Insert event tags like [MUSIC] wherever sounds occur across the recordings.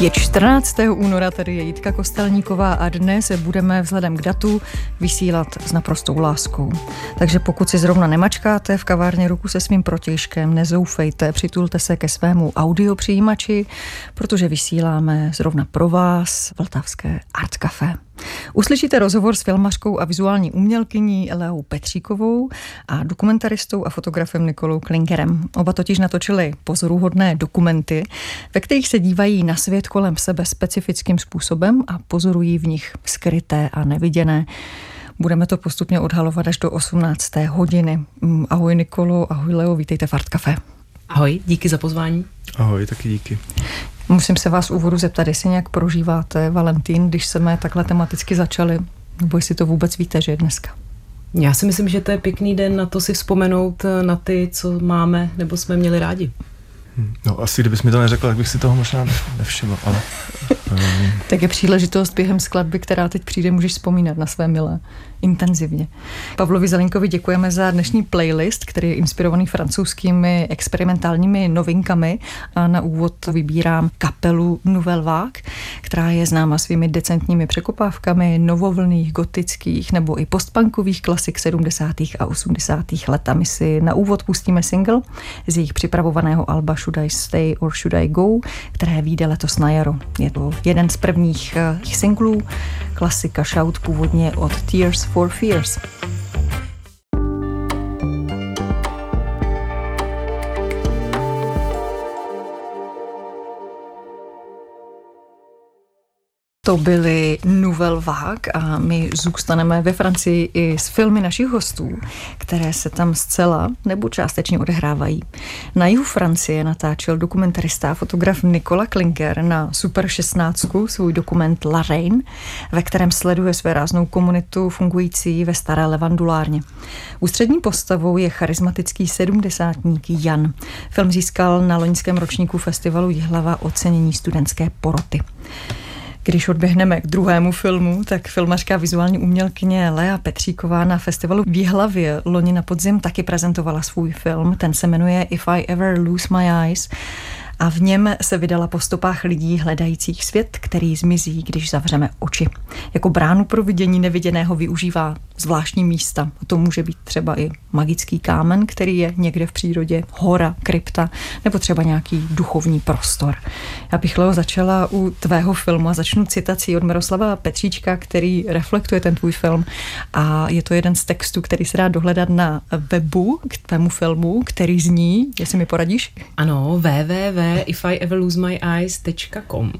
Je 14. února, tady je Jitka Kostelníková a dnes budeme vzhledem k datu vysílat s naprostou láskou. Takže pokud si zrovna nemačkáte v kavárně ruku se svým protěžkem, nezoufejte, přitulte se ke svému audiopřijímači, protože vysíláme zrovna pro vás Vltavské Art Café. Uslyšíte rozhovor s filmařkou a vizuální umělkyní Leou Petříkovou a dokumentaristou a fotografem Nikolou Klinkerem. Oba totiž natočili pozoruhodné dokumenty, ve kterých se dívají na svět kolem sebe specifickým způsobem a pozorují v nich skryté a neviděné. Budeme to postupně odhalovat až do 18. hodiny. Mm, ahoj Nikolo, ahoj Leo, vítejte v Art Café. Ahoj, díky za pozvání. Ahoj, taky díky. Musím se vás úvodu zeptat, jestli nějak prožíváte Valentín, když jsme takhle tematicky začali, nebo jestli to vůbec víte, že je dneska. Já si myslím, že to je pěkný den na to si vzpomenout na ty, co máme nebo jsme měli rádi. Hm, no asi kdybys mi to neřekl, tak bych si toho možná nevšiml, ale... Um... [LAUGHS] tak je příležitost během skladby, která teď přijde, můžeš vzpomínat na své milé intenzivně. Pavlovi Zelinkovi děkujeme za dnešní playlist, který je inspirovaný francouzskými experimentálními novinkami. A na úvod vybírám kapelu Nouvelle Vague, která je známa svými decentními překopávkami novovlných, gotických nebo i postpunkových klasik 70. a 80. let. A my si na úvod pustíme single z jejich připravovaného alba Should I Stay or Should I Go, které vyjde letos na jaro. Je to jeden z prvních eh, singlů, klasika Shout původně od Tears for Fears. To byly Nouvelle Vague a my zůstaneme ve Francii i s filmy našich hostů, které se tam zcela nebo částečně odehrávají. Na jihu Francie natáčel dokumentarista a fotograf Nikola Klinker na Super 16 svůj dokument La Reine, ve kterém sleduje své ráznou komunitu fungující ve staré levandulárně. Ústřední postavou je charismatický sedmdesátník Jan. Film získal na loňském ročníku festivalu Jihlava ocenění studentské poroty. Když odběhneme k druhému filmu, tak filmařka vizuální umělkyně Lea Petříková na festivalu v Jihlavě loni na podzim taky prezentovala svůj film. Ten se jmenuje If I Ever Lose My Eyes a v něm se vydala po stopách lidí hledajících svět, který zmizí, když zavřeme oči. Jako bránu pro vidění neviděného využívá zvláštní místa. To může být třeba i magický kámen, který je někde v přírodě, hora, krypta, nebo třeba nějaký duchovní prostor. Já bych, Leo, začala u tvého filmu a začnu citací od Miroslava Petříčka, který reflektuje ten tvůj film a je to jeden z textů, který se dá dohledat na webu k tvému filmu, který zní, jestli mi poradíš? Ano, www.ifieverlosemyeyes.com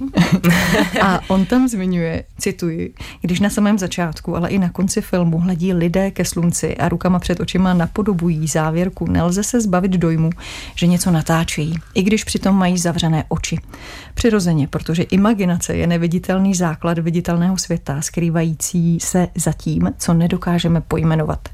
[LAUGHS] A on tam zmiňuje, cituji, když na samém začátku, ale i na konci filmu hledí lidé ke slunci a rukama před očima napodobují závěrku, nelze se zbavit dojmu, že něco natáčejí, i když přitom mají zavřené oči. Přirozeně, protože imaginace je neviditelný základ viditelného světa, skrývající se za tím, co nedokážeme pojmenovat.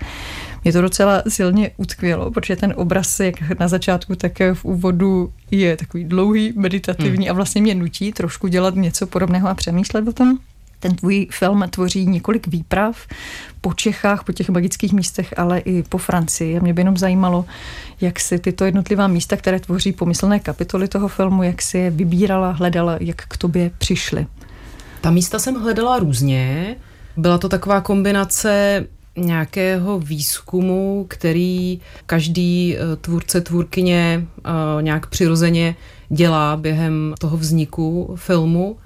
Mě to docela silně utkvělo, protože ten obraz, jak na začátku, tak v úvodu je takový dlouhý, meditativní hmm. a vlastně mě nutí trošku dělat něco podobného a přemýšlet o tom. Ten tvůj film tvoří několik výprav po Čechách, po těch magických místech, ale i po Francii. A mě by jenom zajímalo, jak si tyto jednotlivá místa, které tvoří pomyslné kapitoly toho filmu, jak si je vybírala, hledala, jak k tobě přišly. Ta místa jsem hledala různě. Byla to taková kombinace nějakého výzkumu, který každý eh, tvůrce, tvůrkyně eh, nějak přirozeně dělá během toho vzniku filmu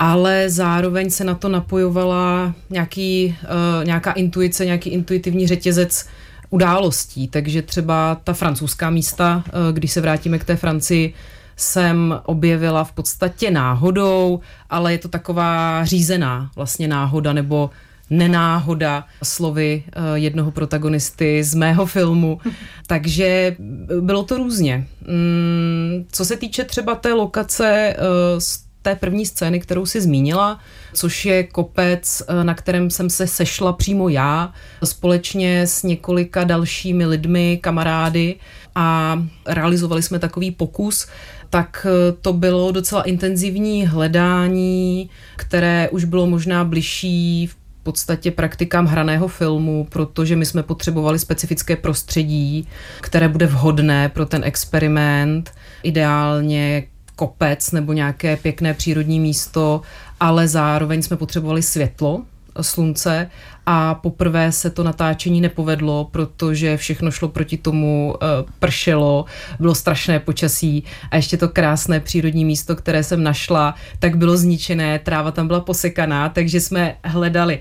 ale zároveň se na to napojovala nějaký, uh, nějaká intuice, nějaký intuitivní řetězec událostí. Takže třeba ta francouzská místa, uh, když se vrátíme k té Francii, jsem objevila v podstatě náhodou, ale je to taková řízená vlastně náhoda nebo nenáhoda slovy uh, jednoho protagonisty z mého filmu. [LAUGHS] Takže bylo to různě. Mm, co se týče třeba té lokace uh, té první scény, kterou si zmínila, což je kopec, eh, na kterém jsem se sešla přímo já, společně s několika dalšími lidmi, kamarády a realizovali jsme takový pokus, tak eh, to bylo docela intenzivní hledání, které už bylo možná bližší v podstatě praktikám hraného filmu, protože my jsme potřebovali specifické prostředí, které bude vhodné pro ten experiment, ideálně kopec nebo nějaké pěkné přírodní místo, ale zároveň jsme potřebovali světlo, slunce a poprvé se to natáčení nepovedlo, protože všechno šlo proti tomu, eh, pršelo, bylo strašné počasí a ještě to krásné přírodní místo, které jsem našla, tak bylo zničené, tráva tam byla posekaná, takže jsme hledali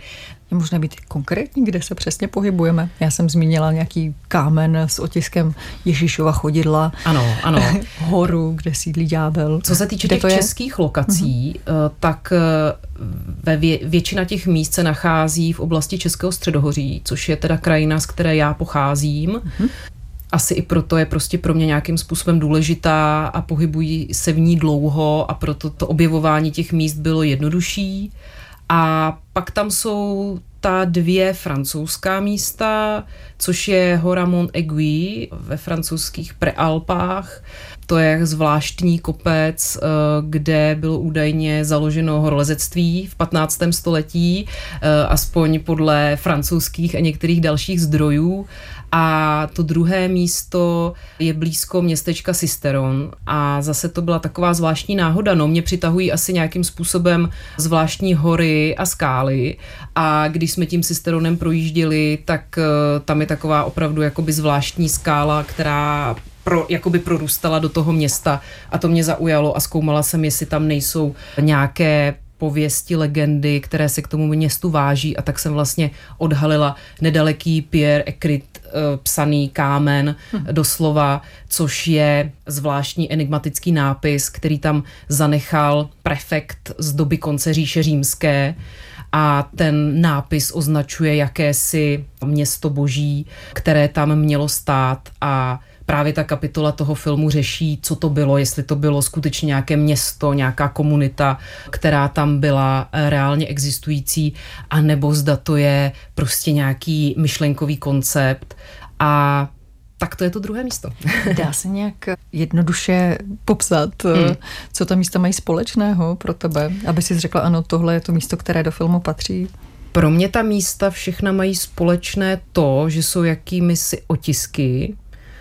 je možné být konkrétní, kde se přesně pohybujeme? Já jsem zmínila nějaký kámen s otiskem Ježíšova chodidla. Ano, ano. [LAUGHS] horu, kde sídlí ďábel. Co se týče kde těch českých je? lokací, uh-huh. tak eh, ve vě, většina těch míst se nachází v oblasti Českého středohoří, což je teda krajina, z které já pocházím. Uh-huh asi i proto je prostě pro mě nějakým způsobem důležitá a pohybují se v ní dlouho a proto to objevování těch míst bylo jednodušší. A pak tam jsou ta dvě francouzská místa, což je hora Mont Aiguille ve francouzských prealpách. To je zvláštní kopec, eh, kde bylo údajně založeno horolezectví v 15. století, eh, aspoň podle francouzských a některých dalších zdrojů. A to druhé místo je blízko městečka Sisteron a zase to byla taková zvláštní náhoda. No, mě přitahují asi nějakým způsobem zvláštní hory a skály. A když jsme tím Sisteronem projížděli, tak uh, tam je taková opravdu jakoby zvláštní skála, která pro, jakoby prorůstala do toho města. A to mě zaujalo a zkoumala jsem, jestli tam nejsou nějaké pověsti, legendy, které se k tomu městu váží. A tak jsem vlastně odhalila nedaleký Pierre Ekrit uh, psaný kámen hmm. doslova, což je zvláštní enigmatický nápis, který tam zanechal prefekt z doby konce říše římské a ten nápis označuje jakési město boží, které tam mělo stát a právě ta kapitola toho filmu řeší, co to bylo, jestli to bylo skutečně nějaké město, nějaká komunita, která tam byla eh, reálně existující, a nebo zda to je prostě nějaký myšlenkový koncept a tak to je to druhé místo. [LAUGHS] Dá se nějak jednoduše popsat, eh, hmm. co ta místa mají společného pro tebe, aby si řekla, ano, tohle je to místo, které do filmu patří? Pro mě ta místa všechna mají společné to, že jsou jakými si otisky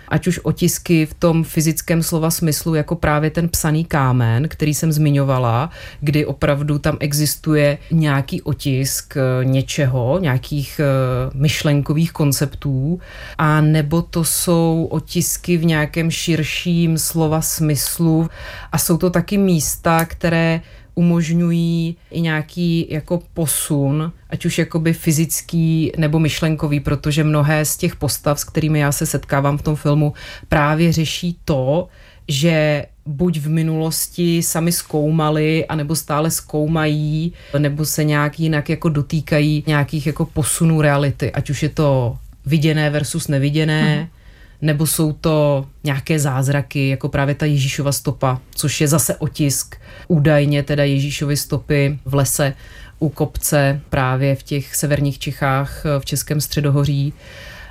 ať už otisky v tom fyzickém slova smyslu, jako právě ten psaný kámen, který jsem zmiňovala, kdy opravdu tam existuje nějaký otisk eh, něčeho, nějakých eh, myšlenkových konceptů, a nebo to jsou otisky v nějakém širším slova smyslu. A jsou to taky místa, které umožňují i nějaký jako posun, ať už jakoby fyzický nebo myšlenkový, protože mnohé z těch postav, s kterými já se setkávám v tom filmu, právě řeší to, že buď v minulosti sami zkoumali, anebo stále zkoumají, nebo se nějak jinak jako dotýkají nějakých jako posunů reality, ať už je to viděné versus neviděné, hmm nebo jsou to nějaké zázraky, jako právě ta Ježíšova stopa, což je zase otisk údajně teda Ježíšovy stopy v lese u kopce právě v těch severních Čechách v Českém středohoří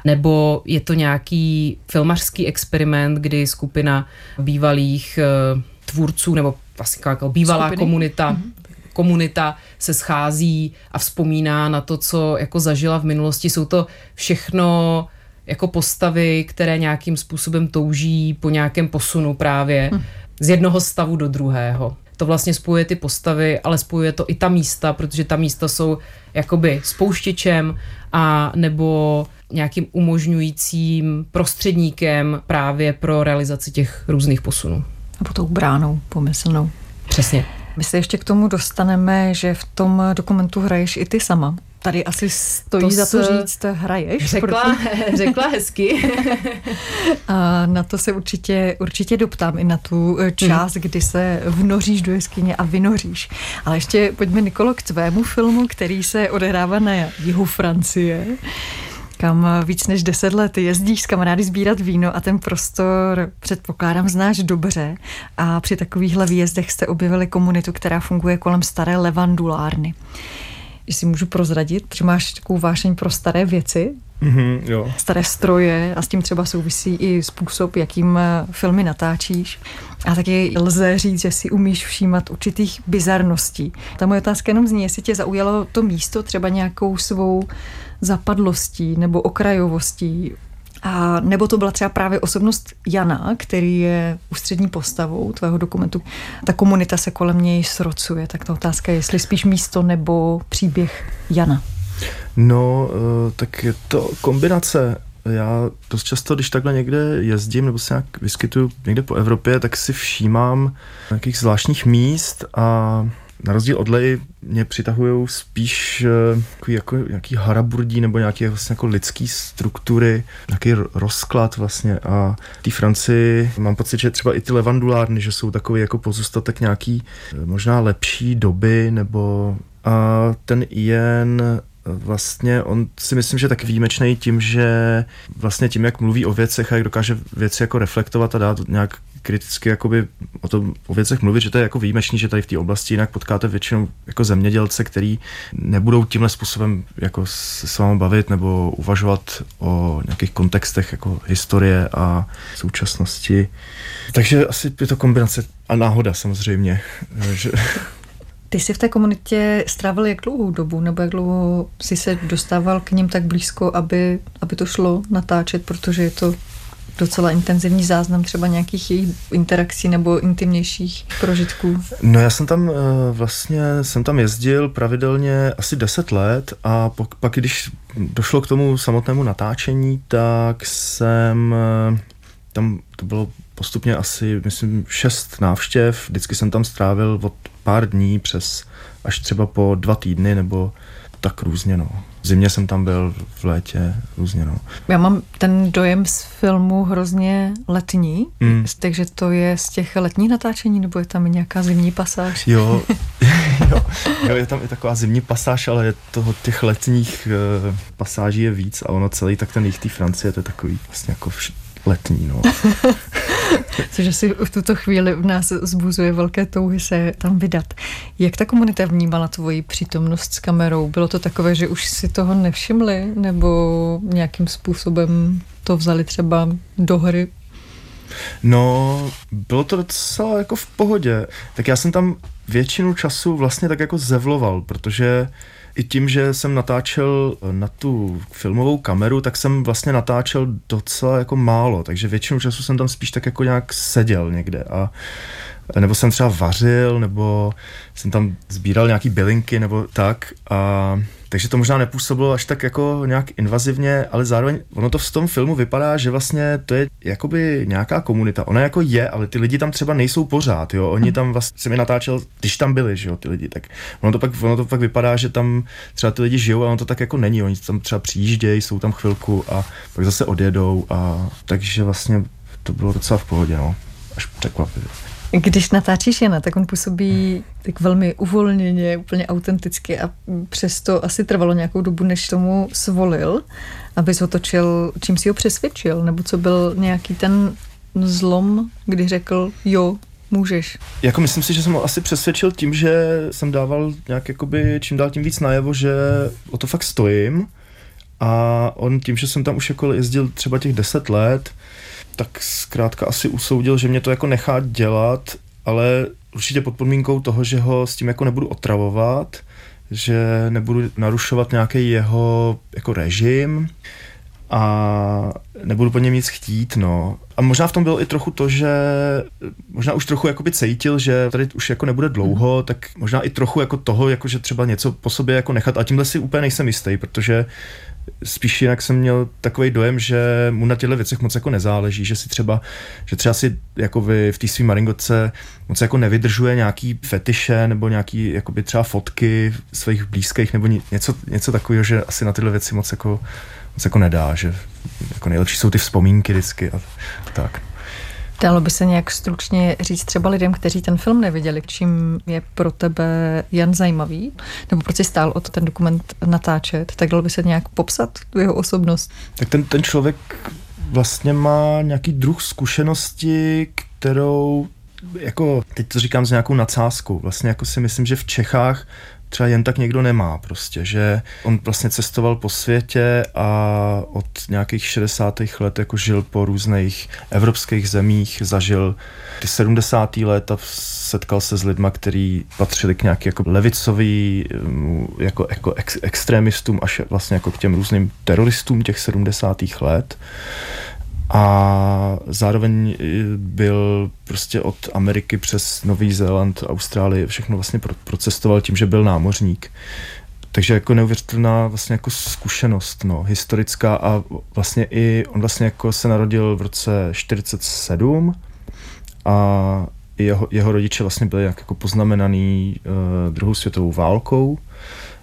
nebo je to nějaký filmařský experiment, kdy skupina bývalých eh, tvůrců nebo vlastně jako bývalá Skupiny. komunita mm-hmm komunita se schází a vzpomíná na to, co jako zažila v minulosti. Jsou to všechno jako postavy, které nějakým způsobem touží po nějakém posunu právě hm. z jednoho stavu do druhého. To vlastně spojuje ty postavy, ale spojuje to i ta místa, protože ta místa jsou jakoby spouštěčem a nebo nějakým umožňujícím prostředníkem právě pro realizaci těch různých posunů. Nebo tou bránou pomyslnou. Přesně. My se ještě k tomu dostaneme, že v tom dokumentu hraješ i ty sama. Tady asi stojí to za to říct, hraješ. Řekla, proto... [LAUGHS] řekla hezky. [LAUGHS] a na to se určitě, určitě doptám i na tu eh, část, mm. kdy se vnoříš do jeskyně a vynoříš. Ale ještě pojďme, Nikolo, k tvému filmu, který se odehrává na jihu Francie kam víc než deset let jezdíš s kamarády sbírat víno a ten prostor předpokládám znáš dobře a při takovýchhle výjezdech jste objevili komunitu, která funguje kolem staré levandulárny jestli můžu prozradit, že máš takovou vášeň pro staré věci, mm-hmm, jo. staré stroje a s tím třeba souvisí i způsob, jakým eh, filmy natáčíš. A taky lze říct, že si umíš všímat určitých bizarností. Ta moje otázka jenom zní, jestli tě zaujalo to místo třeba nějakou svou zapadlostí nebo okrajovostí, A nebo to byla třeba právě osobnost Jana, který je ústřední postavou tvého dokumentu. Ta komunita se kolem něj srocuje, tak ta otázka je, jestli spíš místo nebo příběh Jana. No, eh, tak je to kombinace. Já dost často, když takhle někde jezdím nebo se nějak vyskytuju někde po Evropě, tak si všímám nějakých zvláštních míst a na rozdíl od Lej mě přitahují spíš uh, jako nějaký haraburdí nebo nějaké vlastně jako lidský struktury, nějaký rozklad vlastně. A té Francii mám pocit, že třeba i ty levandulárny, že jsou takový jako pozůstatek nějaký eh, možná lepší doby nebo a ten jen vlastně on si myslím, že tak výjimečný tím, že vlastně tím, jak mluví o věcech a jak dokáže věci jako reflektovat a dát nějak kriticky jakoby o, tom, o věcech mluvit, že to je jako výjimečný, že tady v té oblasti jinak potkáte většinou jako zemědělce, který nebudou tímhle způsobem jako se s vámi bavit nebo uvažovat o nějakých kontextech jako historie a současnosti. Takže asi je to kombinace a náhoda samozřejmě. Že... Ty jsi v té komunitě strávil jak dlouhou dobu, nebo jak dlouho jsi se dostával k ním tak blízko, aby, aby to šlo natáčet, protože je to docela intenzivní záznam třeba nějakých jejich interakcí nebo intimnějších prožitků? No já jsem tam eh, vlastně, jsem tam jezdil pravidelně asi 10 let a pak, pak když došlo k tomu samotnému natáčení, tak jsem eh, tam to bylo postupně asi, myslím, šest návštěv. Vždycky jsem tam strávil od pár dní přes až třeba po dva týdny nebo tak různě, no. V zimě jsem tam byl, v létě různě, no. Já mám ten dojem z filmu hrozně letní, mm. takže to je z těch letních natáčení, nebo je tam i nějaká zimní pasáž? Jo, [LAUGHS] jo, jo, je tam i taková zimní pasáž, ale je toho těch letních uh, pasáží je víc a ono celý tak ten jich té Francie, to je takový vlastně jako vš- letní, no. [LAUGHS] Což asi v tuto chvíli v nás zbuzuje velké touhy se tam vydat. Jak ta komunita vnímala tvoji přítomnost s kamerou? Bylo to takové, že už si toho nevšimli, nebo nějakým způsobem to vzali třeba do hry? No, bylo to docela jako v pohodě. Tak já jsem tam většinu času vlastně tak jako zevloval, protože i tím, že jsem natáčel na tu filmovou kameru, tak jsem vlastně natáčel docela jako málo, takže většinu času jsem tam spíš tak jako nějak seděl někde a nebo jsem třeba vařil, nebo jsem tam sbíral nějaký bylinky nebo tak a takže to možná nepůsobilo až tak jako nějak invazivně, ale zároveň ono to v tom filmu vypadá, že vlastně to je jakoby nějaká komunita. Ona jako je, ale ty lidi tam třeba nejsou pořád, jo. Oni tam vlastně se mi natáčel, když tam byli, že jo, ty lidi, tak ono to pak, ono to pak vypadá, že tam třeba ty lidi žijou, ale ono to tak jako není. Oni tam třeba přijíždějí, jsou tam chvilku a pak zase odjedou a takže vlastně to bylo docela v pohodě, no. Až překvapivě. Když natáčíš Jana, tak on působí tak velmi uvolněně, úplně autenticky a přesto asi trvalo nějakou dobu, než tomu svolil, aby ho točil, čím si ho přesvědčil, nebo co byl nějaký ten zlom, kdy řekl, jo, můžeš. Jako myslím si, že jsem ho asi přesvědčil tím, že jsem dával nějak jakoby čím dál tím víc najevo, že o to fakt stojím a on tím, že jsem tam už jako jezdil třeba těch deset let, tak zkrátka asi usoudil, že mě to jako nechá dělat, ale určitě pod podmínkou toho, že ho s tím jako nebudu otravovat, že nebudu narušovat nějaký jeho jako režim a nebudu po něm nic chtít, no. A možná v tom bylo i trochu to, že možná už trochu jakoby cítil, že tady už jako nebude dlouho, mm. tak možná i trochu jako toho, jako že třeba něco po sobě jako nechat a tímhle si úplně nejsem jistý, protože spíš jinak jsem měl takový dojem, že mu na těchto věcech moc jako nezáleží, že si třeba, že třeba si jako vy v té svý maringotce moc jako nevydržuje nějaký fetiše nebo nějaký jakoby třeba fotky svých blízkých nebo něco, něco takového, že asi na tyhle věci moc jako, moc jako nedá, že jako nejlepší jsou ty vzpomínky vždycky a tak. Dalo by se nějak stručně říct třeba lidem, kteří ten film neviděli, čím je pro tebe Jan zajímavý, nebo proč jsi stál o to ten dokument natáčet, tak dalo by se nějak popsat tu jeho osobnost? Tak ten, ten člověk vlastně má nějaký druh zkušenosti, kterou jako, teď to říkám s nějakou nadsázkou, vlastně jako si myslím, že v Čechách třeba jen tak někdo nemá prostě, že on vlastně cestoval po světě a od nějakých 60. let jako žil po různých evropských zemích, zažil ty 70. let a setkal se s lidma, kteří patřili k nějaký jako levicový, mm, jako, jako ex, extremistům až vlastně jako k těm různým teroristům těch 70. let a zároveň byl prostě od Ameriky přes Nový Zéland, Austrálii, všechno vlastně procestoval tím, že byl námořník. Takže jako neuvěřitelná vlastně jako zkušenost, no, historická a vlastně i on vlastně jako se narodil v roce 47 a jeho, jeho rodiče vlastně byli jako poznamenaný uh, druhou světovou válkou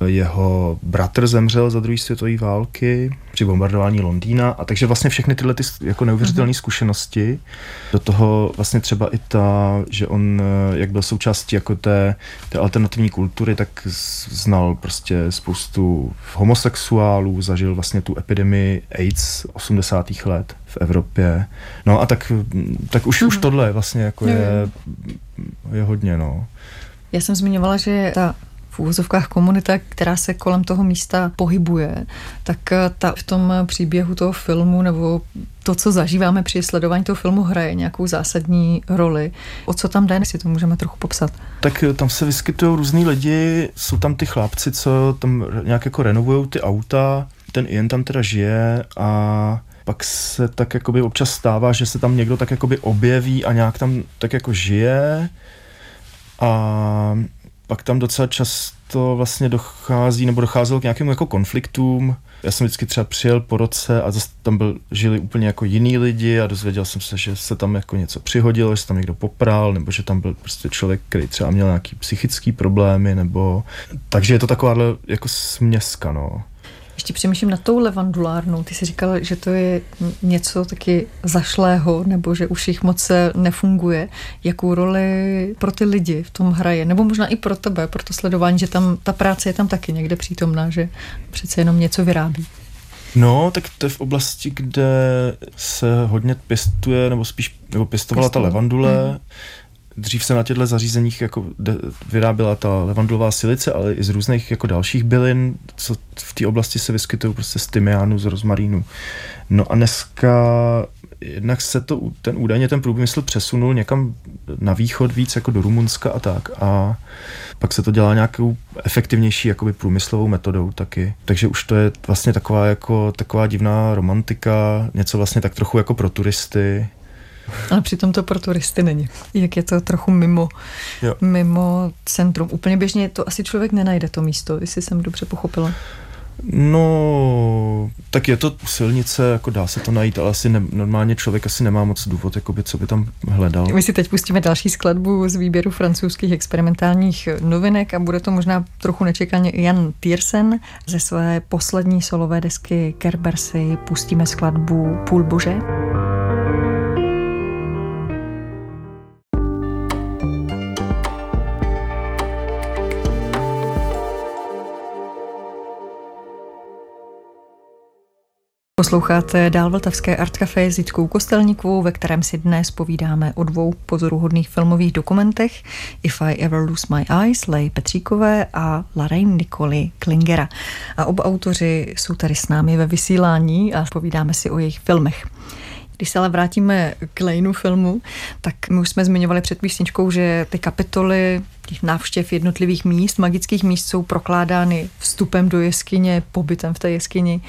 jeho bratr zemřel za druhé světové války při bombardování Londýna a takže vlastně všechny tyhle ty jako neuvěřitelné mm-hmm. zkušenosti, do toho vlastně třeba i ta, že on, jak byl součástí jako té, té alternativní kultury, tak znal prostě spoustu homosexuálů, zažil vlastně tu epidemii AIDS 80. let v Evropě. No a tak, tak už, mm-hmm. už tohle vlastně jako je, je hodně, no. Já jsem zmiňovala, že ta v úvozovkách komunita, která se kolem toho místa pohybuje, tak eh, ta v tom příběhu toho filmu nebo to, co zažíváme při sledování toho filmu, hraje nějakou zásadní roli. O co tam jde, si to můžeme trochu popsat? Tak eh, tam se vyskytují různí lidi, jsou tam ty chlapci, co tam nějak jako renovují ty auta, ten Ian tam teda žije a pak se tak jakoby občas stává, že se tam někdo tak jakoby objeví a nějak tam tak jako žije a pak tam docela často vlastně dochází, nebo docházelo k nějakým jako konfliktům. Já jsem vždycky třeba přijel po roce a zase tam byl, žili úplně jako jiní lidi a dozvěděl jsem se, že se tam jako něco přihodilo, že se tam někdo popral, nebo že tam byl prostě člověk, který třeba měl nějaký psychický problémy, nebo... Takže je to takováhle jako směska, no. Ještě přemýšlím na tou levandulárnou. Ty jsi říkala, že to je něco taky zašlého, nebo že už jich moc nefunguje. Jakou roli pro ty lidi v tom hraje? Nebo možná i pro tebe, pro to sledování, že tam ta práce je tam taky někde přítomná, že přece jenom něco vyrábí. No, tak to je v oblasti, kde se hodně pěstuje, nebo spíš nebo pěstovala Pěstovala. ta levandule. Hmm dřív se na těchto zařízeních jako de, vyráběla ta levandulová silice, ale i z různých jako dalších bylin, co v té oblasti se vyskytují prostě z tymiánu, z rozmarínu. No a dneska jednak se to, ten údajně ten průmysl přesunul někam na východ víc, jako do Rumunska a tak. A pak se to dělá nějakou efektivnější jakoby průmyslovou metodou taky. Takže už to je vlastně taková jako taková divná romantika, něco vlastně tak trochu jako pro turisty, ale přitom to pro turisty není. Jak je to trochu mimo, jo. mimo centrum. Úplně běžně to asi člověk nenajde to místo, jestli jsem dobře pochopila. No, tak je to silnice, jako dá se to najít, ale asi ne, normálně člověk asi nemá moc důvod, jakoby, co by tam hledal. My si teď pustíme další skladbu z výběru francouzských experimentálních novinek a bude to možná trochu nečekaně Jan Tiersen ze své poslední solové desky Kerber si pustíme skladbu Půl bože. Posloucháte dál Vltavské Art Café s Jitkou Kostelníkovou, ve kterém si dnes povídáme o dvou pozoruhodných filmových dokumentech If I Ever Lose My Eyes, Lej Petříkové a Lorraine Nicoli Klingera. A oba autoři jsou tady s námi ve vysílání a povídáme si o jejich filmech. Když se ale vrátíme k Lejnu filmu, tak my už jsme zmiňovali před písničkou, že ty kapitoly těch návštěv jednotlivých míst, magických míst jsou prokládány vstupem do jeskyně, pobytem v té jeskyni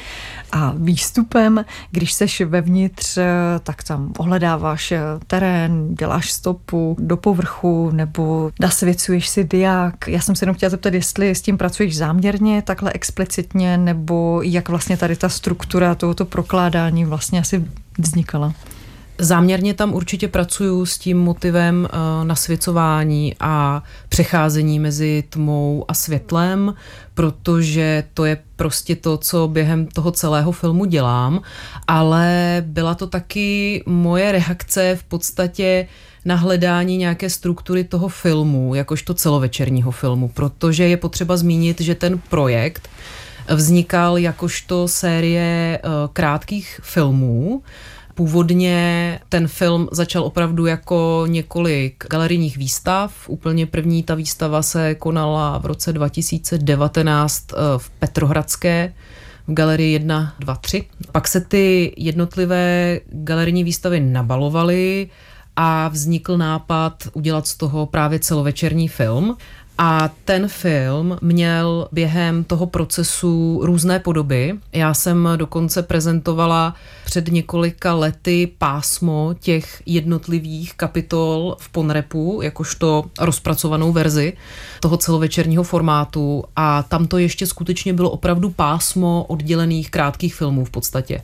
a výstupem. Když seš vevnitř, tak tam ohledáváš terén, děláš stopu do povrchu nebo nasvěcuješ si diák. Já jsem se jenom chtěla zeptat, jestli s tím pracuješ záměrně, takhle explicitně, nebo jak vlastně tady ta struktura tohoto prokládání vlastně asi vznikala. Záměrně tam určitě pracuju s tím motivem uh, nasvěcování a přecházení mezi tmou a světlem, protože to je prostě to, co během toho celého filmu dělám, ale byla to taky moje reakce v podstatě na hledání nějaké struktury toho filmu, jakožto celovečerního filmu, protože je potřeba zmínit, že ten projekt vznikal jakožto série uh, krátkých filmů, Původně ten film začal opravdu jako několik galerijních výstav. Úplně první ta výstava se konala v roce 2019 eh, v Petrohradské v galerii 1, 2, 3. Pak se ty jednotlivé galerijní výstavy nabalovaly a vznikl nápad udělat z toho právě celovečerní film. A ten film měl během toho procesu různé podoby. Já jsem dokonce prezentovala před několika lety pásmo těch jednotlivých kapitol v Ponrepu, jakožto rozpracovanou verzi toho celovečerního formátu a tam to ještě skutečně bylo opravdu pásmo oddělených krátkých filmů v podstatě.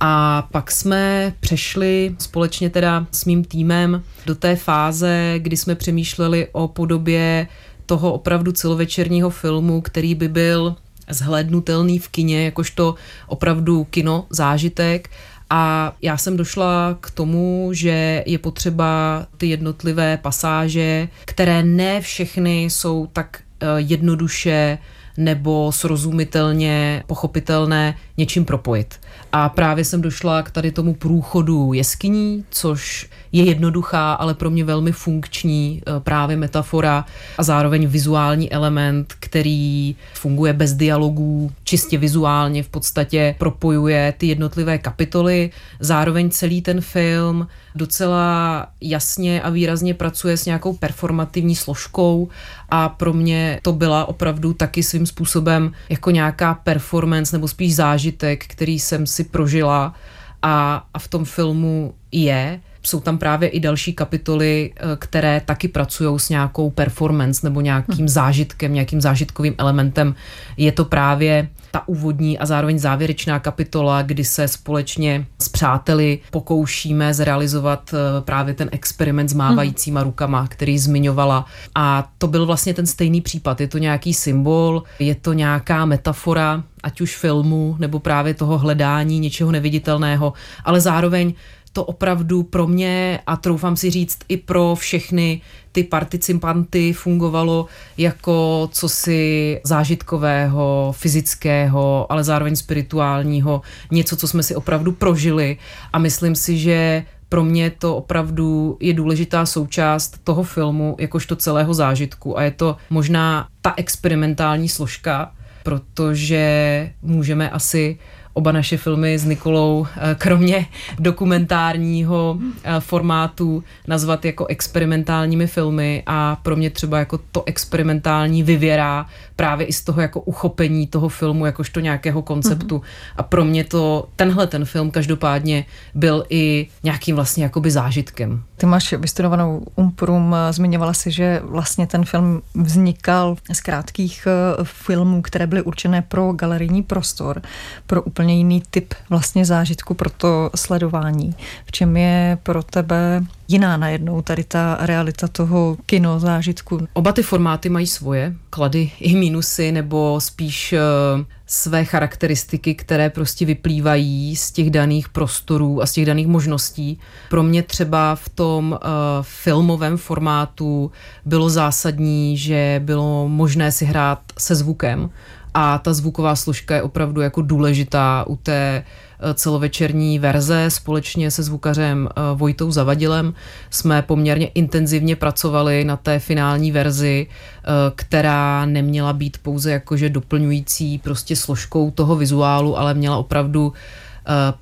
A pak jsme přešli společně teda s mým týmem do té fáze, kdy jsme přemýšleli o podobě toho opravdu celovečerního filmu, který by byl zhlédnutelný v kině, jakožto opravdu kino zážitek. A já jsem došla k tomu, že je potřeba ty jednotlivé pasáže, které ne všechny jsou tak eh, jednoduše nebo srozumitelně pochopitelné něčím propojit. A právě jsem došla k tady tomu průchodu jeskyní, což je jednoduchá, ale pro mě velmi funkční eh, právě metafora a zároveň vizuální element, který funguje bez dialogů, čistě vizuálně v podstatě propojuje ty jednotlivé kapitoly. Zároveň celý ten film docela jasně a výrazně pracuje s nějakou performativní složkou a pro mě to byla opravdu taky svým způsobem jako nějaká performance nebo spíš zážitek, který jsem si prožila a, a v tom filmu je jsou tam právě i další kapitoly, eh, které taky pracují s nějakou performance nebo nějakým hmm. zážitkem, nějakým zážitkovým elementem. Je to právě ta úvodní a zároveň závěrečná kapitola, kdy se společně s přáteli pokoušíme zrealizovat eh, právě ten experiment s mávajícíma rukama, který zmiňovala. A to byl vlastně ten stejný případ. Je to nějaký symbol, je to nějaká metafora, ať už filmu nebo právě toho hledání něčeho neviditelného, ale zároveň to opravdu pro mě a troufám si říct i pro všechny ty participanty fungovalo jako cosi zážitkového, fyzického, ale zároveň spirituálního, něco, co jsme si opravdu prožili. A myslím si, že pro mě to opravdu je důležitá součást toho filmu, jakožto celého zážitku. A je to možná ta experimentální složka, protože můžeme asi oba naše filmy s Nikolou, eh, kromě dokumentárního eh, formátu, nazvat jako experimentálními filmy a pro mě třeba jako to experimentální vyvěrá právě i z toho jako uchopení toho filmu jakožto nějakého konceptu. Mm-hmm. A pro mě to, tenhle ten film každopádně byl i nějakým vlastně jakoby zážitkem. Ty máš vystudovanou Umprum, zmiňovala si, že vlastně ten film vznikal z krátkých eh, filmů, které byly určené pro galerijní prostor, pro úplně jiný typ vlastně zážitku pro to sledování. V čem je pro tebe jiná najednou tady ta realita toho kino zážitku? Oba ty formáty mají svoje klady i mínusy, nebo spíš uh, své charakteristiky, které prostě vyplývají z těch daných prostorů a z těch daných možností. Pro mě třeba v tom uh, filmovém formátu bylo zásadní, že bylo možné si hrát se zvukem a ta zvuková složka je opravdu jako důležitá u té eh, celovečerní verze. Společně se zvukařem eh, Vojtou Zavadilem jsme poměrně intenzivně pracovali na té finální verzi, eh, která neměla být pouze jakože doplňující prostě složkou toho vizuálu, ale měla opravdu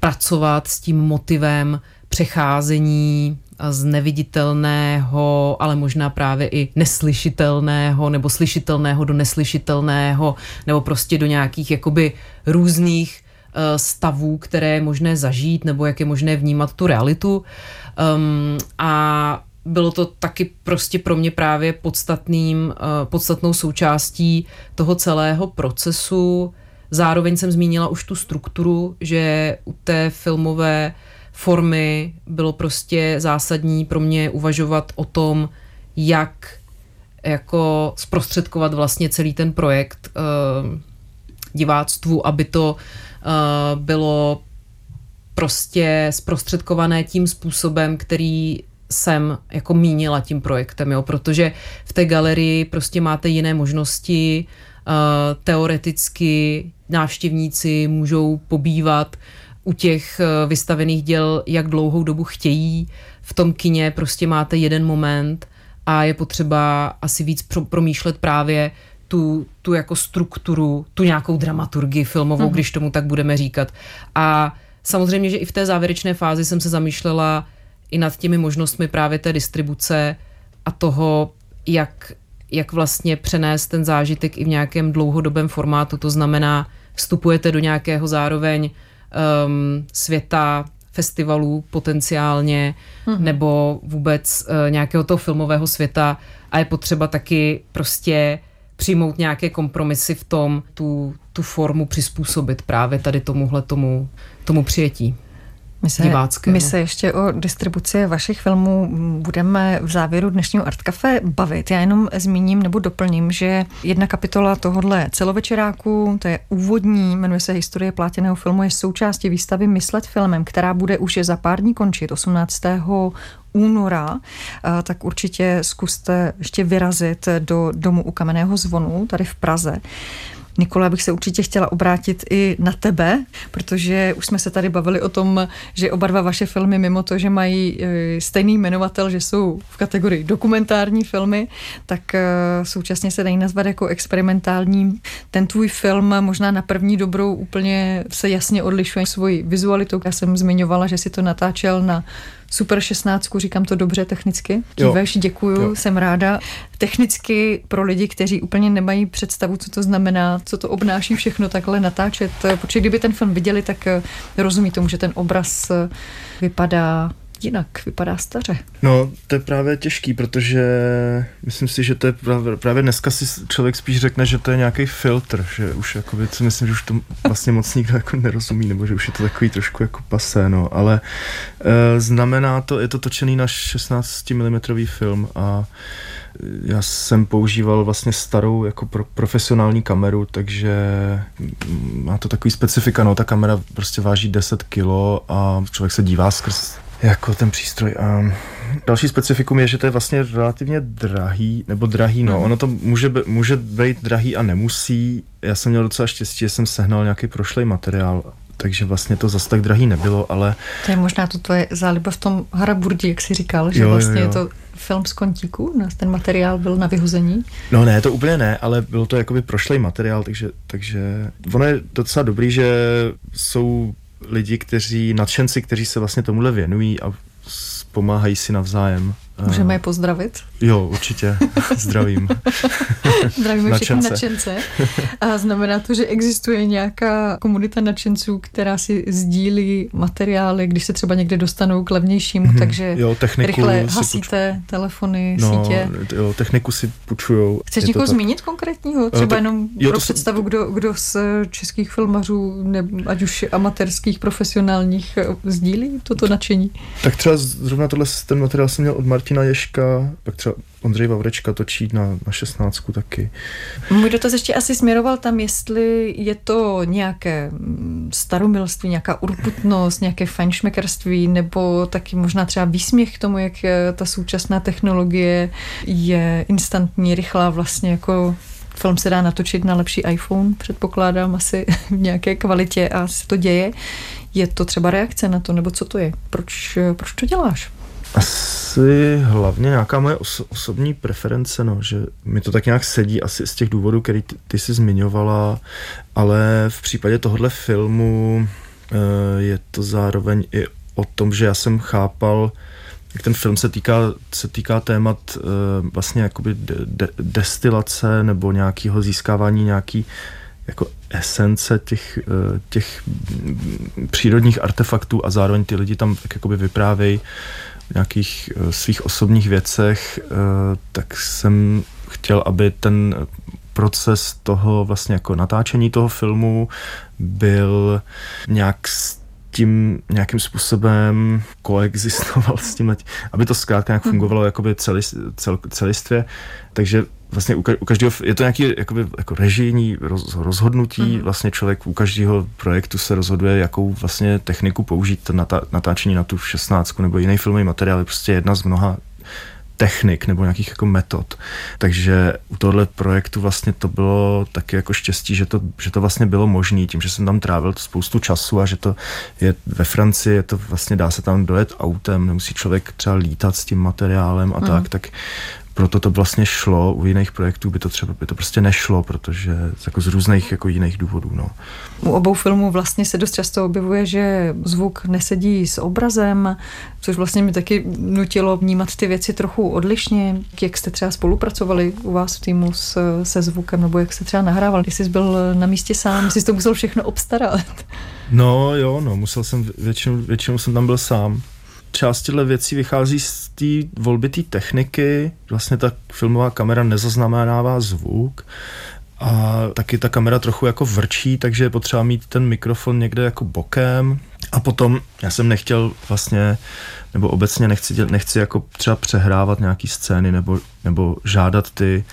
pracovat s tím motivem přecházení z neviditelného, ale možná právě i neslyšitelného nebo slyšitelného do neslyšitelného nebo prostě do nějakých jakoby různých uh, stavů, které je možné zažít nebo jak je možné vnímat tu realitu. Um, a bylo to taky prostě pro mě právě podstatným, uh, podstatnou součástí toho celého procesu. Zároveň jsem zmínila už tu strukturu, že u té filmové formy bylo prostě zásadní pro mě uvažovat o tom, jak jako zprostředkovat vlastně celý ten projekt uh, diváctvu, aby to uh, bylo prostě zprostředkované tím způsobem, který jsem jako mínila tím projektem, jo, protože v té galerii prostě máte jiné možnosti, uh, teoreticky návštěvníci můžou pobývat u těch eh, vystavených děl, jak dlouhou dobu chtějí. V tom kině prostě máte jeden moment a je potřeba asi víc pro, promýšlet právě tu, tu jako strukturu, tu nějakou dramaturgii filmovou, mm-hmm. když tomu tak budeme říkat. A samozřejmě, že i v té závěrečné fázi jsem se zamýšlela i nad těmi možnostmi právě té distribuce a toho, jak, jak vlastně přenést ten zážitek i v nějakém dlouhodobém formátu. To znamená, vstupujete do nějakého zároveň um, světa festivalů potenciálně, mm-hmm. nebo vůbec uh, nějakého toho filmového světa a je potřeba taky prostě přijmout nějaké kompromisy v tom, tu, tu formu přizpůsobit právě tady tomuhle tomu, tomu přijetí. My se, my se ještě o distribuci vašich filmů budeme v závěru dnešního Art Café bavit. Já jenom zmíním nebo doplním, že jedna kapitola tohohle celovečeráku, to je úvodní, jmenuje se Historie plátěného filmu, je součástí výstavy Myslet filmem, která bude už je za pár dní končit 18 února, tak určitě zkuste ještě vyrazit do domu u Kamenného zvonu tady v Praze. Nikola, bych se určitě chtěla obrátit i na tebe, protože už jsme se tady bavili o tom, že oba dva vaše filmy, mimo to, že mají e, stejný jmenovatel, že jsou v kategorii dokumentární filmy, tak e, současně se dají nazvat jako experimentální. Ten tvůj film možná na první dobrou úplně se jasně odlišuje svoji vizualitou. Já jsem zmiňovala, že si to natáčel na Super 16, říkám to dobře technicky. Kýveš, děkuju, jo. jsem ráda. Technicky pro lidi, kteří úplně nemají představu, co to znamená, co to obnáší všechno takhle natáčet, protože kdyby ten film viděli, tak eh, rozumí tomu, že ten obraz eh, vypadá jinak, vypadá staře. No, to je právě těžký, protože myslím si, že to je právě, právě dneska si člověk spíš řekne, že to je nějaký filtr, že už jako si myslím, že už to vlastně moc nikdo jako nerozumí, nebo že už je to takový trošku jako pasé, no, ale e, znamená to, je to točený na 16 mm film a já jsem používal vlastně starou jako pro, profesionální kameru, takže má to takový specifika, no ta kamera prostě váží 10 kilo a člověk se dívá skrz jako ten přístroj. A další specifikum je, že to je vlastně relativně drahý, nebo drahý, no. Mhm. Ono to může, může být drahý a nemusí. Já jsem měl docela štěstí, že jsem sehnal nějaký prošlej materiál, takže vlastně to zase tak drahý nebylo, ale... To je možná to tvoje záliba v tom Haraburdi, jak jsi říkal, že jo, vlastně jo, jo. je to film z kontíku, ten materiál byl na vyhození? No ne, to úplně ne, ale bylo to jakoby prošlej materiál, takže, takže ono je docela dobrý, že jsou lidi, kteří, nadšenci, kteří se vlastně tomuhle věnují a pomáhají si navzájem. Můžeme je pozdravit? Jo, určitě. [LAUGHS] Zdravím. [LAUGHS] Zdravíme všechny nadšence. A znamená to, že existuje nějaká komunita nadšenců, která si sdílí materiály, když se třeba někde dostanou k levnějšímu, hmm, takže jo, rychle hasíte puč... telefony, no, sítě. Jo, techniku si půjčujou. Chceš někoho zmínit konkrétního? Třeba to, jenom jo, pro představu, se... kdo, kdo z českých filmařů, ne, ať už amatérských, profesionálních, sdílí toto nadšení? Tak třeba zrovna tohle, ten materiál jsem měl od Martina Martina Ješka, pak třeba Ondřej Vavrečka točí na, na 16 taky. Můj dotaz ještě asi směroval tam, jestli je to nějaké staromilství, nějaká urputnost, nějaké fajnšmekerství, nebo taky možná třeba výsměch k tomu, jak ta současná technologie je instantní, rychlá, vlastně jako film se dá natočit na lepší iPhone, předpokládám asi v nějaké kvalitě a se to děje. Je to třeba reakce na to, nebo co to je? Proč, proč to děláš? Asi hlavně nějaká moje oso- osobní preference, no, že mi to tak nějak sedí asi z těch důvodů, který ty, ty jsi zmiňovala, ale v případě tohohle filmu e, je to zároveň i o tom, že já jsem chápal, jak ten film se týká, se týká témat e, vlastně jakoby de, de, destilace nebo nějakého získávání nějaký jako esence těch, eh, těch přírodních artefaktů a zároveň ty lidi tam tak jakoby vyprávějí nějakých eh, svých osobních věcech, eh, tak jsem chtěl, aby ten proces toho vlastně jako natáčení toho filmu byl nějak s tím nějakým způsobem koexistoval s tím, aby to zkrátka nějak hm. fungovalo jakoby celist, cel, celistvě. Takže vlastně u, u každého, je to nějaký jakoby, jako režijní roz, rozhodnutí, mm-hmm. vlastně člověk u každého projektu se rozhoduje, jakou vlastně techniku použít na natá, natáčení na tu 16 nebo jiný filmový materiál, je prostě jedna z mnoha technik nebo nějakých jako metod. Takže u tohle projektu vlastně to bylo taky jako štěstí, že to, že to vlastně bylo možné, tím, že jsem tam trávil spoustu času a že to je ve Francii, je to vlastně dá se tam dojet autem, nemusí člověk třeba lítat s tím materiálem a mm. tak, tak proto to vlastně šlo, u jiných projektů by to třeba by to prostě nešlo, protože jako z různých jako jiných důvodů. No. U obou filmů vlastně se dost často objevuje, že zvuk nesedí s obrazem, což vlastně mi taky nutilo vnímat ty věci trochu odlišně. Jak jste třeba spolupracovali u vás v týmu s, se zvukem, nebo jak jste třeba nahrával, když jsi byl na místě sám, jsi to musel všechno obstarat. No jo, no, musel jsem, většinou, většinou jsem tam byl sám část těchto věcí vychází z té volby té techniky. Vlastně ta filmová kamera nezaznamenává zvuk a taky ta kamera trochu jako vrčí, takže je potřeba mít ten mikrofon někde jako bokem. A potom já jsem nechtěl vlastně, nebo obecně nechci, nechci jako třeba přehrávat nějaký scény nebo, nebo žádat ty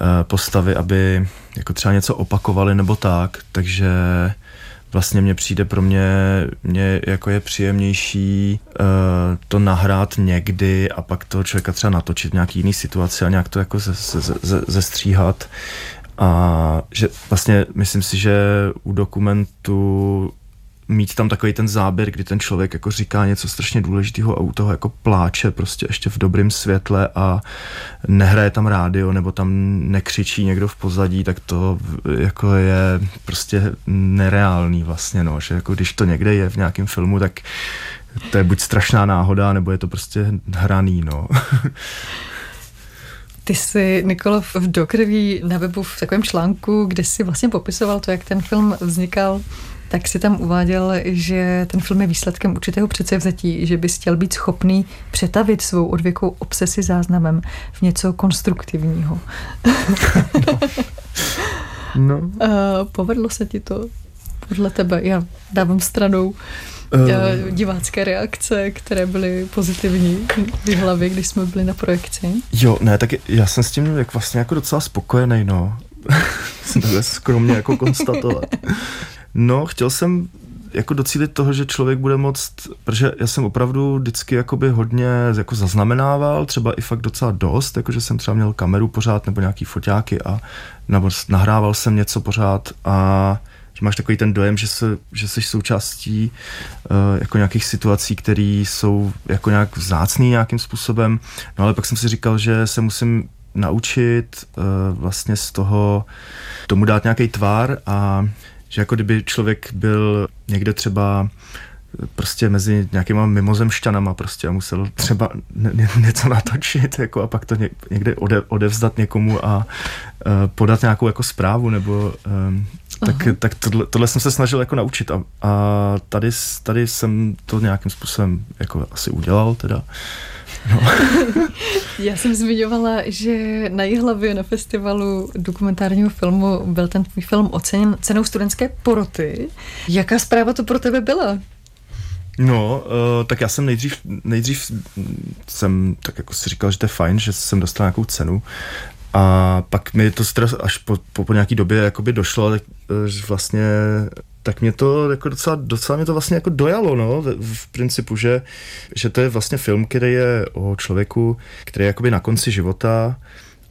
uh, postavy, aby jako třeba něco opakovali nebo tak, takže vlastně mně přijde pro mě, mě jako je příjemnější uh, to nahrát někdy a pak toho člověka třeba natočit v nějaký jiný situaci a nějak to jako zestříhat. Ze, ze, a že vlastně myslím si, že u dokumentu mít tam takový ten záběr, kdy ten člověk jako říká něco strašně důležitého a u toho jako pláče prostě ještě v dobrém světle a nehraje tam rádio nebo tam nekřičí někdo v pozadí, tak to jako je prostě nereálný vlastně, no, že jako když to někde je v nějakém filmu, tak to je buď strašná náhoda, nebo je to prostě hraný, no. Ty jsi, Nikolo, v Dokrví na webu v takovém článku, kde jsi vlastně popisoval to, jak ten film vznikal, tak si tam uváděl, že ten film je výsledkem určitého předsevzetí, že bys chtěl být schopný přetavit svou odvěkou obsesi záznamem v něco konstruktivního. [LAUGHS] No. no. [LAUGHS] povedlo se ti to podle tebe? Já dávám stranou uh. divácké reakce, které byly pozitivní v hlavě, když jsme byli na projekci. Jo, ne, tak já jsem s tím jak vlastně jako docela spokojený, no. [LAUGHS] jsem takhle skromně jako konstatovat. No, chtěl jsem jako docílit toho, že člověk bude moct, protože já jsem opravdu vždycky jakoby hodně jako zaznamenával, třeba i fakt docela dost, jakože jsem třeba měl kameru pořád nebo nějaký foťáky a nebo nahrával jsem něco pořád a že máš takový ten dojem, že, se, že jsi součástí uh, jako nějakých situací, které jsou jako nějak vzácný nějakým způsobem. No ale pak jsem si říkal, že se musím naučit uh, vlastně z toho tomu dát nějaký tvar a že jako kdyby člověk byl někde třeba prostě mezi nějakýma mimozemšťanama prostě a musel třeba ně, něco natočit jako a pak to někde ode, odevzdat někomu a uh, podat nějakou jako zprávu nebo um, tak, tak tohle, tohle jsem se snažil jako naučit a, a tady, tady jsem to nějakým způsobem jako asi udělal teda. No. [LAUGHS] Já jsem zmiňovala, že na Jihlavě na festivalu dokumentárního filmu byl ten tvůj film oceněn cenou studentské poroty. Jaká zpráva to pro tebe byla? No, uh, tak já jsem nejdřív, nejdřív jsem tak jako si říkal, že to je fajn, že jsem dostal nějakou cenu a pak mi to až po, po, po nějaký době jakoby došlo, tak, eh, že vlastně tak mě to jako docela, docela mě to vlastně jako dojalo, no, v, v principu, že, že to je vlastně film, který je o člověku, který je jakoby na konci života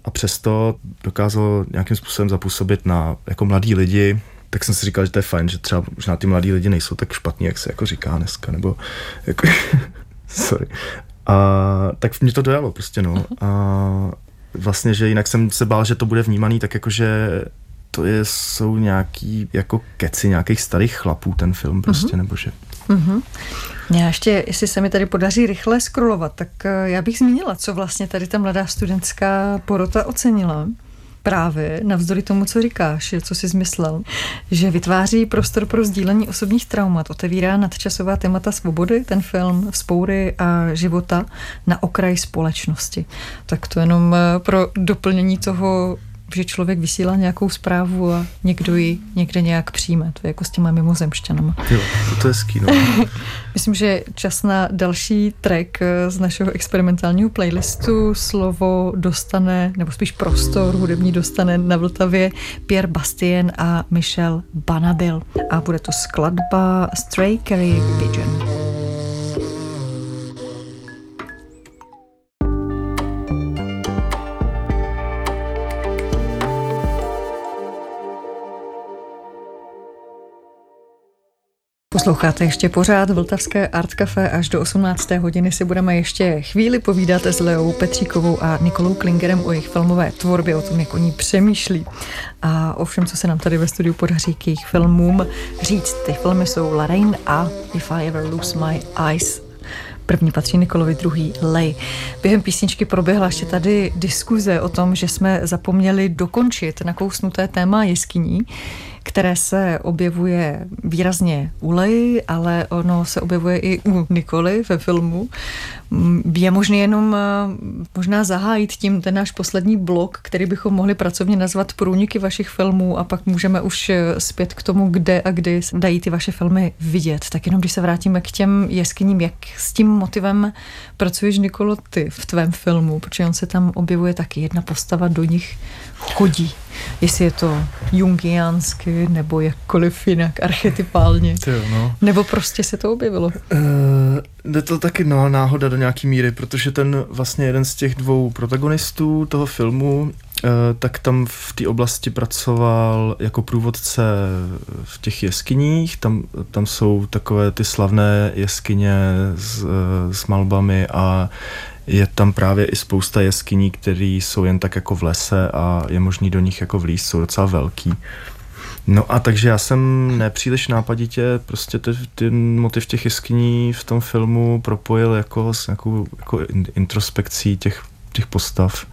a přesto dokázal nějakým způsobem zapůsobit na jako mladí lidi, tak jsem si říkal, že to je fajn, že třeba na ty mladí lidi nejsou tak špatní, jak se jako říká dneska, nebo jako, [LAUGHS] sorry. A tak mě to dojalo prostě, no. A vlastně, že jinak jsem se bál, že to bude vnímaný tak jako, že to je, jsou nějaký jako keci nějakých starých chlapů ten film prostě, mm-hmm. nebo že... Mm-hmm. Já ještě, jestli se mi tady podaří rychle scrollovat, tak eh, já bych zmínila, co vlastně tady ta mladá studentská porota ocenila právě navzdory tomu, co říkáš, co jsi zmyslel, že vytváří prostor pro sdílení osobních traumat, otevírá nadčasová témata svobody, ten film, vzpoury a života na okraji společnosti. Tak to jenom eh, pro doplnění toho že člověk vysílá nějakou zprávu a někdo ji někde nějak přijme. To je jako s těma mimozemšťanama. Jo, to je skýno. [LAUGHS] Myslím, že čas na další track z našeho experimentálního playlistu. Slovo dostane, nebo spíš prostor hudební dostane na Vltavě Pierre Bastien a Michel Banabil. A bude to skladba Stray Carry Pigeon. Posloucháte ještě pořád Vltavské Art Café až do 18. hodiny si budeme ještě chvíli povídat s Leou Petříkovou a Nikolou Klingerem o jejich filmové tvorbě, o tom, jak oni přemýšlí a o všem, co se nám tady ve studiu podaří k jejich filmům říct. Ty filmy jsou La Reine a If I Ever Lose My Eyes První patří Nikolovi, druhý Lej. Během písničky proběhla ještě tady diskuze o tom, že jsme zapomněli dokončit nakousnuté téma jeskyní, které se objevuje výrazně u Lej, ale ono se objevuje i u Nikoli ve filmu. Je možné jenom eh, možná zahájit tím ten náš poslední blok, který bychom mohli pracovně nazvat průniky vašich filmů a pak můžeme už eh, zpět k tomu, kde a kdy dají ty vaše filmy vidět. Tak jenom když se vrátíme k těm jeskyním, jak s tím motivem pracuješ, Nikolo, ty v tvém filmu, protože on se tam objevuje taky, jedna postava do nich chodí. Jestli je to jungiansky, nebo jakkoliv jinak, archetypálně. Tyjo, no. Nebo prostě se to objevilo. Uh, jde to taky no, náhoda do nějaký míry, protože ten vlastně jeden z těch dvou protagonistů toho filmu, uh, tak tam v té oblasti pracoval jako průvodce v těch jeskyních. Tam, tam jsou takové ty slavné jeskyně s, s malbami a je tam právě i spousta jeskyní, které jsou jen tak jako v lese a je možný do nich jako vlíz, jsou docela velký. No a takže já jsem nepříliš nápaditě prostě ty, ty motiv těch jeskyní v tom filmu propojil jako s nějakou jako introspekcí těch, těch postav.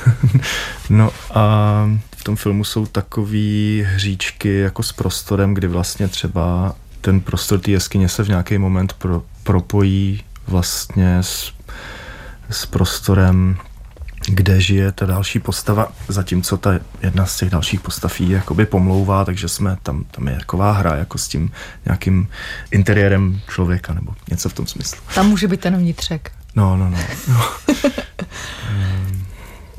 [LAUGHS] no a v tom filmu jsou takové hříčky jako s prostorem, kdy vlastně třeba ten prostor té jeskyně se v nějaký moment pro, propojí vlastně s s prostorem, kde žije ta další postava, zatímco ta jedna z těch dalších postav jí jakoby pomlouvá, takže jsme tam, tam je taková hra jako s tím nějakým interiérem člověka nebo něco v tom smyslu. Tam může být ten vnitřek. No, no, no. no. [LAUGHS]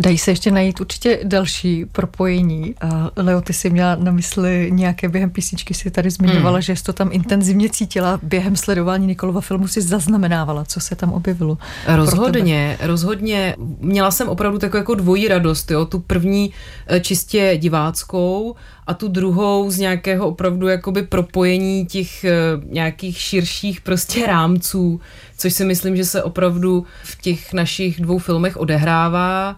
Dají se ještě najít určitě další propojení. Leo, ty jsi měla na mysli nějaké během písničky, si tady zmiňovala, hmm. že jsi to tam intenzivně cítila. Během sledování Nikolova filmu si zaznamenávala, co se tam objevilo. Rozhodně, rozhodně. Měla jsem opravdu takovou jako dvojí radost. Jo? Tu první eh, čistě diváckou a tu druhou z nějakého opravdu jakoby propojení těch eh, nějakých širších prostě rámců, což si myslím, že se opravdu v těch našich dvou filmech odehrává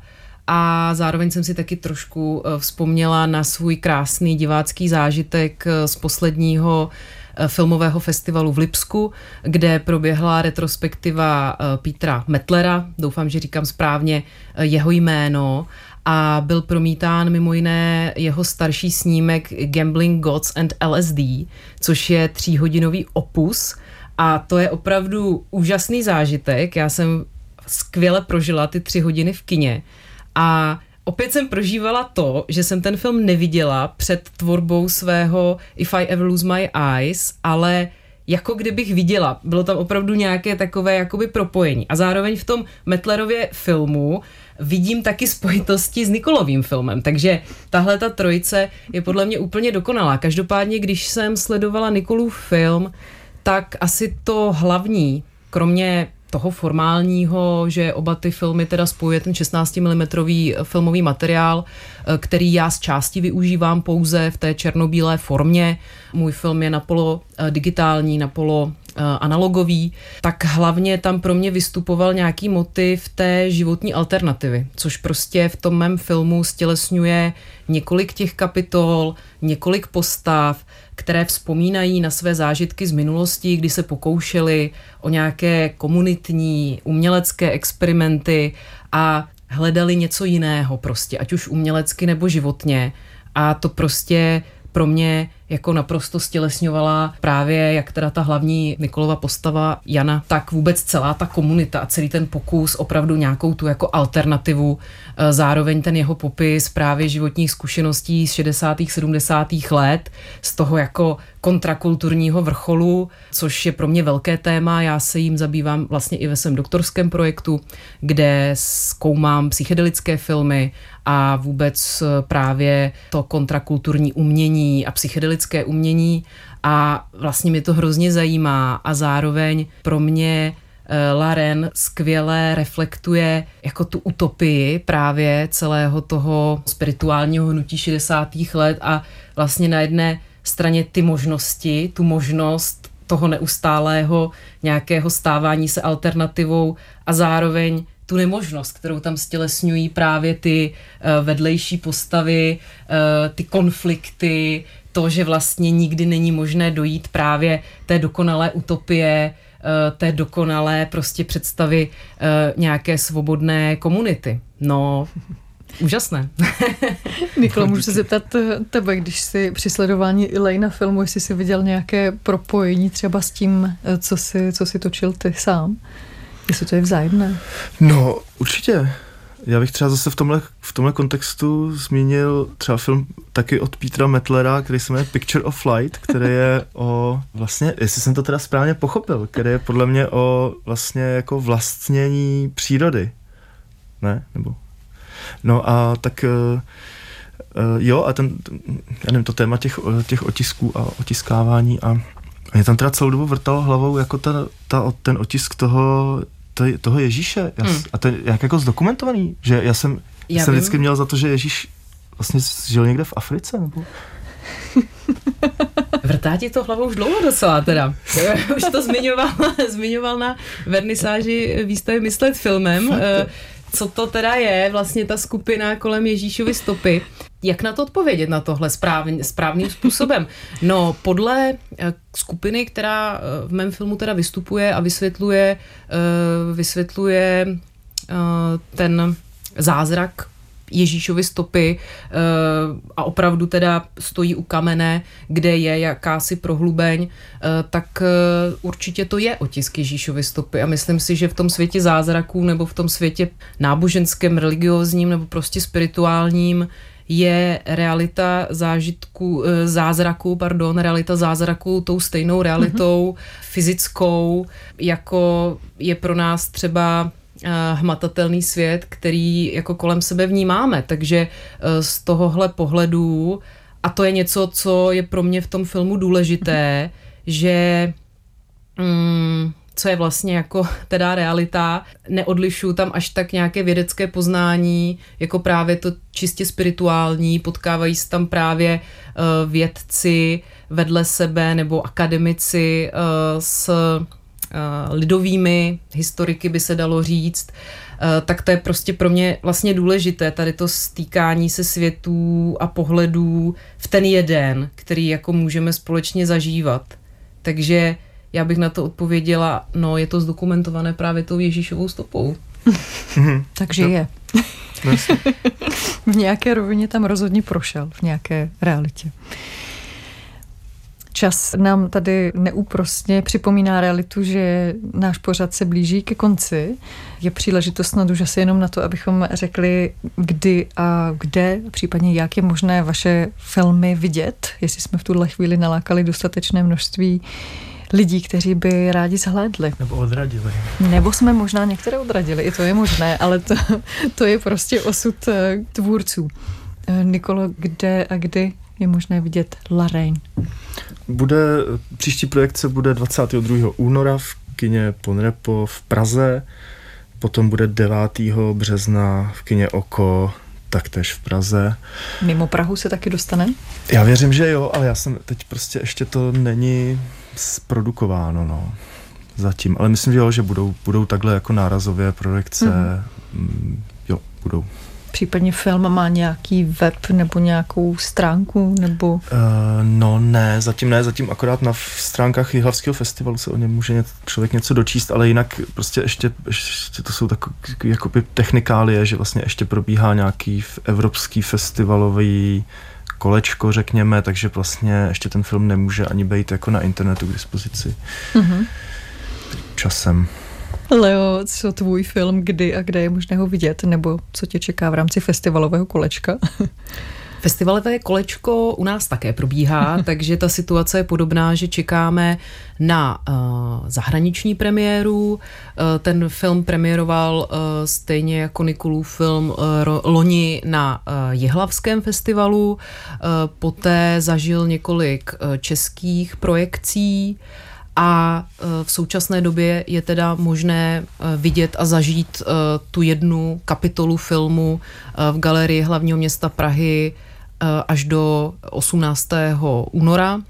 a zároveň jsem si taky trošku eh, vzpomněla na svůj krásný divácký zážitek eh, z posledního eh, filmového festivalu v Lipsku, kde proběhla retrospektiva Petra Metlera, doufám, že říkám správně jeho jméno, a byl promítán mimo jiné jeho starší snímek Gambling Gods and LSD, což je tříhodinový opus. A to je opravdu úžasný zážitek. Já jsem skvěle prožila ty tři hodiny v kině a opět jsem prožívala to, že jsem ten film neviděla před tvorbou svého If I Ever Lose My Eyes, ale jako kdybych viděla. Bylo tam opravdu nějaké takové jakoby propojení. A zároveň v tom Metlerově filmu vidím taky spojitosti s Nikolovým filmem, takže tahle ta trojice je podle mě úplně dokonalá. Každopádně, když jsem sledovala Nikolův film, tak asi to hlavní, kromě toho formálního, že oba ty filmy teda spojuje ten 16 mm filmový materiál, eh, který já z části využívám pouze v té černobílé formě. Můj film je napolo eh, digitální, napolo eh, analogový, tak hlavně tam pro mě vystupoval nějaký motiv té životní alternativy, což prostě v tom mém filmu stělesňuje několik těch kapitol, několik postav, které vzpomínají na své zážitky z minulosti, kdy se pokoušeli o nějaké komunitní, umělecké experimenty a hledali něco jiného prostě, ať už umělecky nebo životně. A to prostě pro mě jako naprosto stělesňovala právě jak teda ta hlavní Nikolova postava Jana, tak vůbec celá ta komunita a celý ten pokus opravdu nějakou tu jako alternativu, e, zároveň ten jeho popis právě životních zkušeností z 60. 70. let, z toho jako kontrakulturního vrcholu, což je pro mě velké téma. Já se jim zabývám vlastně i ve svém doktorském projektu, kde zkoumám psychedelické filmy a vůbec e, právě to kontrakulturní umění a psychedelické umění a vlastně mě to hrozně zajímá a zároveň pro mě eh, Laren skvěle reflektuje jako tu utopii právě celého toho spirituálního hnutí 60. let a vlastně na jedné straně ty možnosti, tu možnost toho neustálého nějakého stávání se alternativou a zároveň tu nemožnost, kterou tam stělesňují právě ty uh, vedlejší postavy, uh, ty konflikty, to, že vlastně nikdy není možné dojít právě té dokonalé utopie, uh, té dokonalé prostě představy uh, nějaké svobodné komunity. No, [LAUGHS] Úžasné. [LAUGHS] Nikolo, můžu se zeptat tebe, když jsi při sledování Elejna filmu, jestli jsi viděl nějaké propojení třeba s tím, co jsi, co jsi točil ty sám? Jestli to je vzájemné? No, určitě. Já bych třeba zase v tomhle, v tomhle kontextu zmínil třeba film taky od Petra Metlera, který se jmenuje Picture of Flight, který je [LAUGHS] o vlastně, jestli jsem to teda správně pochopil, který je podle mě o vlastně jako vlastnění přírody. Ne? Nebo No a tak uh, jo, a ten, já nevím, to téma těch, těch otisků a otiskávání a mě tam teda celou dobu vrtalo hlavou jako ta, ta, ten otisk toho, to, toho Ježíše. Já, hmm. A to je jak jako zdokumentovaný, že já jsem, já jsem vždycky měl za to, že Ježíš vlastně žil někde v Africe, nebo... [LAUGHS] Vrtá ti to hlavou už dlouho docela teda. [LAUGHS] Už to zmiňoval, [LAUGHS] zmiňoval na vernisáži výstavy Myslet filmem. Fakt? co to teda je vlastně ta skupina kolem Ježíšovy stopy. Jak na to odpovědět na tohle správný, správným způsobem? No, podle eh, skupiny, která eh, v mém filmu teda vystupuje a vysvětluje, eh, vysvětluje ten zázrak Ježíšovy stopy eh, a opravdu teda stojí u kamene, kde je jakási prohlubeň, eh, tak eh, určitě to je otisk Ježíšovy stopy a myslím si, že v tom světě zázraků nebo v tom světě náboženském, religiózním nebo prostě spirituálním je realita zážitku, zázraku, pardon, realita zázraku tou stejnou realitou mm-hmm. fyzickou, jako je pro nás třeba hmatatelný svět, který jako kolem sebe vnímáme. Takže eh, z tohohle pohledu, a to je něco, co je pro mě v tom filmu důležité, že mm, co je vlastně jako [LAUGHS] teda realita, neodlišuju tam až tak nějaké vědecké poznání, jako právě to čistě spirituální, potkávají se tam právě uh, vědci vedle sebe nebo akademici uh, s Eh, lidovými historiky by se dalo říct, eh, tak to je prostě pro mě vlastně důležité, tady to stýkání se světů a pohledů v ten jeden, který jako můžeme společně zažívat. Takže já bych na to odpověděla, no je to zdokumentované právě tou Ježíšovou stopou. [LAUGHS] Takže je. [LAUGHS] v nějaké rovině tam rozhodně prošel, v nějaké realitě. Čas nám tady neúprostně připomíná realitu, že náš pořad se blíží ke konci. Je příležitost snad už asi jenom na to, abychom řekli, kdy a kde, případně jak je možné vaše filmy vidět, jestli jsme v tuhle chvíli nalákali dostatečné množství lidí, kteří by rádi zhlédli. Nebo odradili. Nebo jsme možná některé odradili, i to je možné, ale to, to je prostě osud eh, tvůrců. Eh, Nikolo, kde a kdy je možné vidět Lorraine? Bude, příští projekce bude 22. února v kině Ponrepo v Praze, potom bude 9. března v kině Oko, taktéž v Praze. Mimo Prahu se taky dostane? Já věřím, že jo, ale já jsem teď prostě ještě to není zprodukováno, no. Zatím, ale myslím, že jo, že budou, budou takhle jako nárazové projekce, mm-hmm. jo, budou. Případně film má nějaký web nebo nějakou stránku? nebo? Uh, no ne, zatím ne, zatím akorát na stránkách Jihlavského festivalu se o něm může člověk něco dočíst, ale jinak prostě ještě, ještě to jsou takové jakoby technikálie, že vlastně ještě probíhá nějaký evropský festivalový kolečko, řekněme, takže vlastně ještě ten film nemůže ani být jako na internetu k dispozici. Mm-hmm. Časem. Leo, co tvůj film, kdy a kde je možné ho vidět, nebo co tě čeká v rámci festivalového kolečka? [LAUGHS] Festivalové kolečko u nás také probíhá, [LAUGHS] takže ta situace je podobná, že čekáme na uh, zahraniční premiéru. Uh, ten film premiéroval uh, stejně jako Nikulův film uh, loni na uh, Jihlavském festivalu. Uh, poté zažil několik uh, českých projekcí. Uh, a e, v současné době je teda možné e, vidět a zažít e, tu jednu kapitolu filmu v galerii hlavního města Prahy až do 18. února.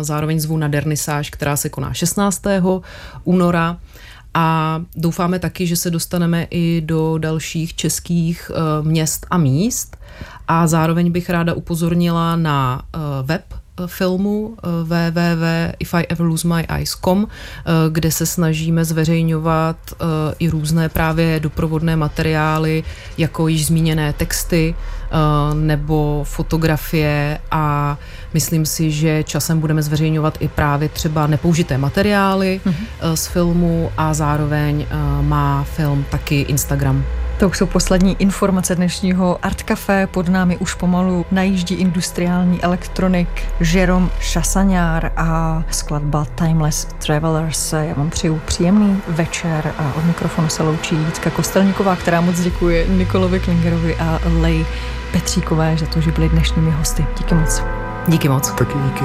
Zároveň zvu na dernisáž, která se koná 16. února. A doufáme taky, že se dostaneme i do dalších českých měst a míst. A zároveň bych ráda upozornila na web filmu eh, www.ifieverlosemyeyes.com, eh, kde se snažíme zveřejňovat eh, i různé právě doprovodné materiály, jako již zmíněné texty nebo fotografie a myslím si, že časem budeme zveřejňovat i právě třeba nepoužité materiály mm-hmm. z filmu a zároveň má film taky Instagram. To už jsou poslední informace dnešního Art Café. Pod námi už pomalu najíždí industriální elektronik Jerome Chassagnar a skladba Timeless Travelers. Já vám přeju příjemný večer a od mikrofonu se loučí Jitka Kostelníková, která moc děkuje Nikolovi Klingerovi a Lej Petříkové, že to, že byli dnešními hosty. Díky moc. Díky moc. Taky díky.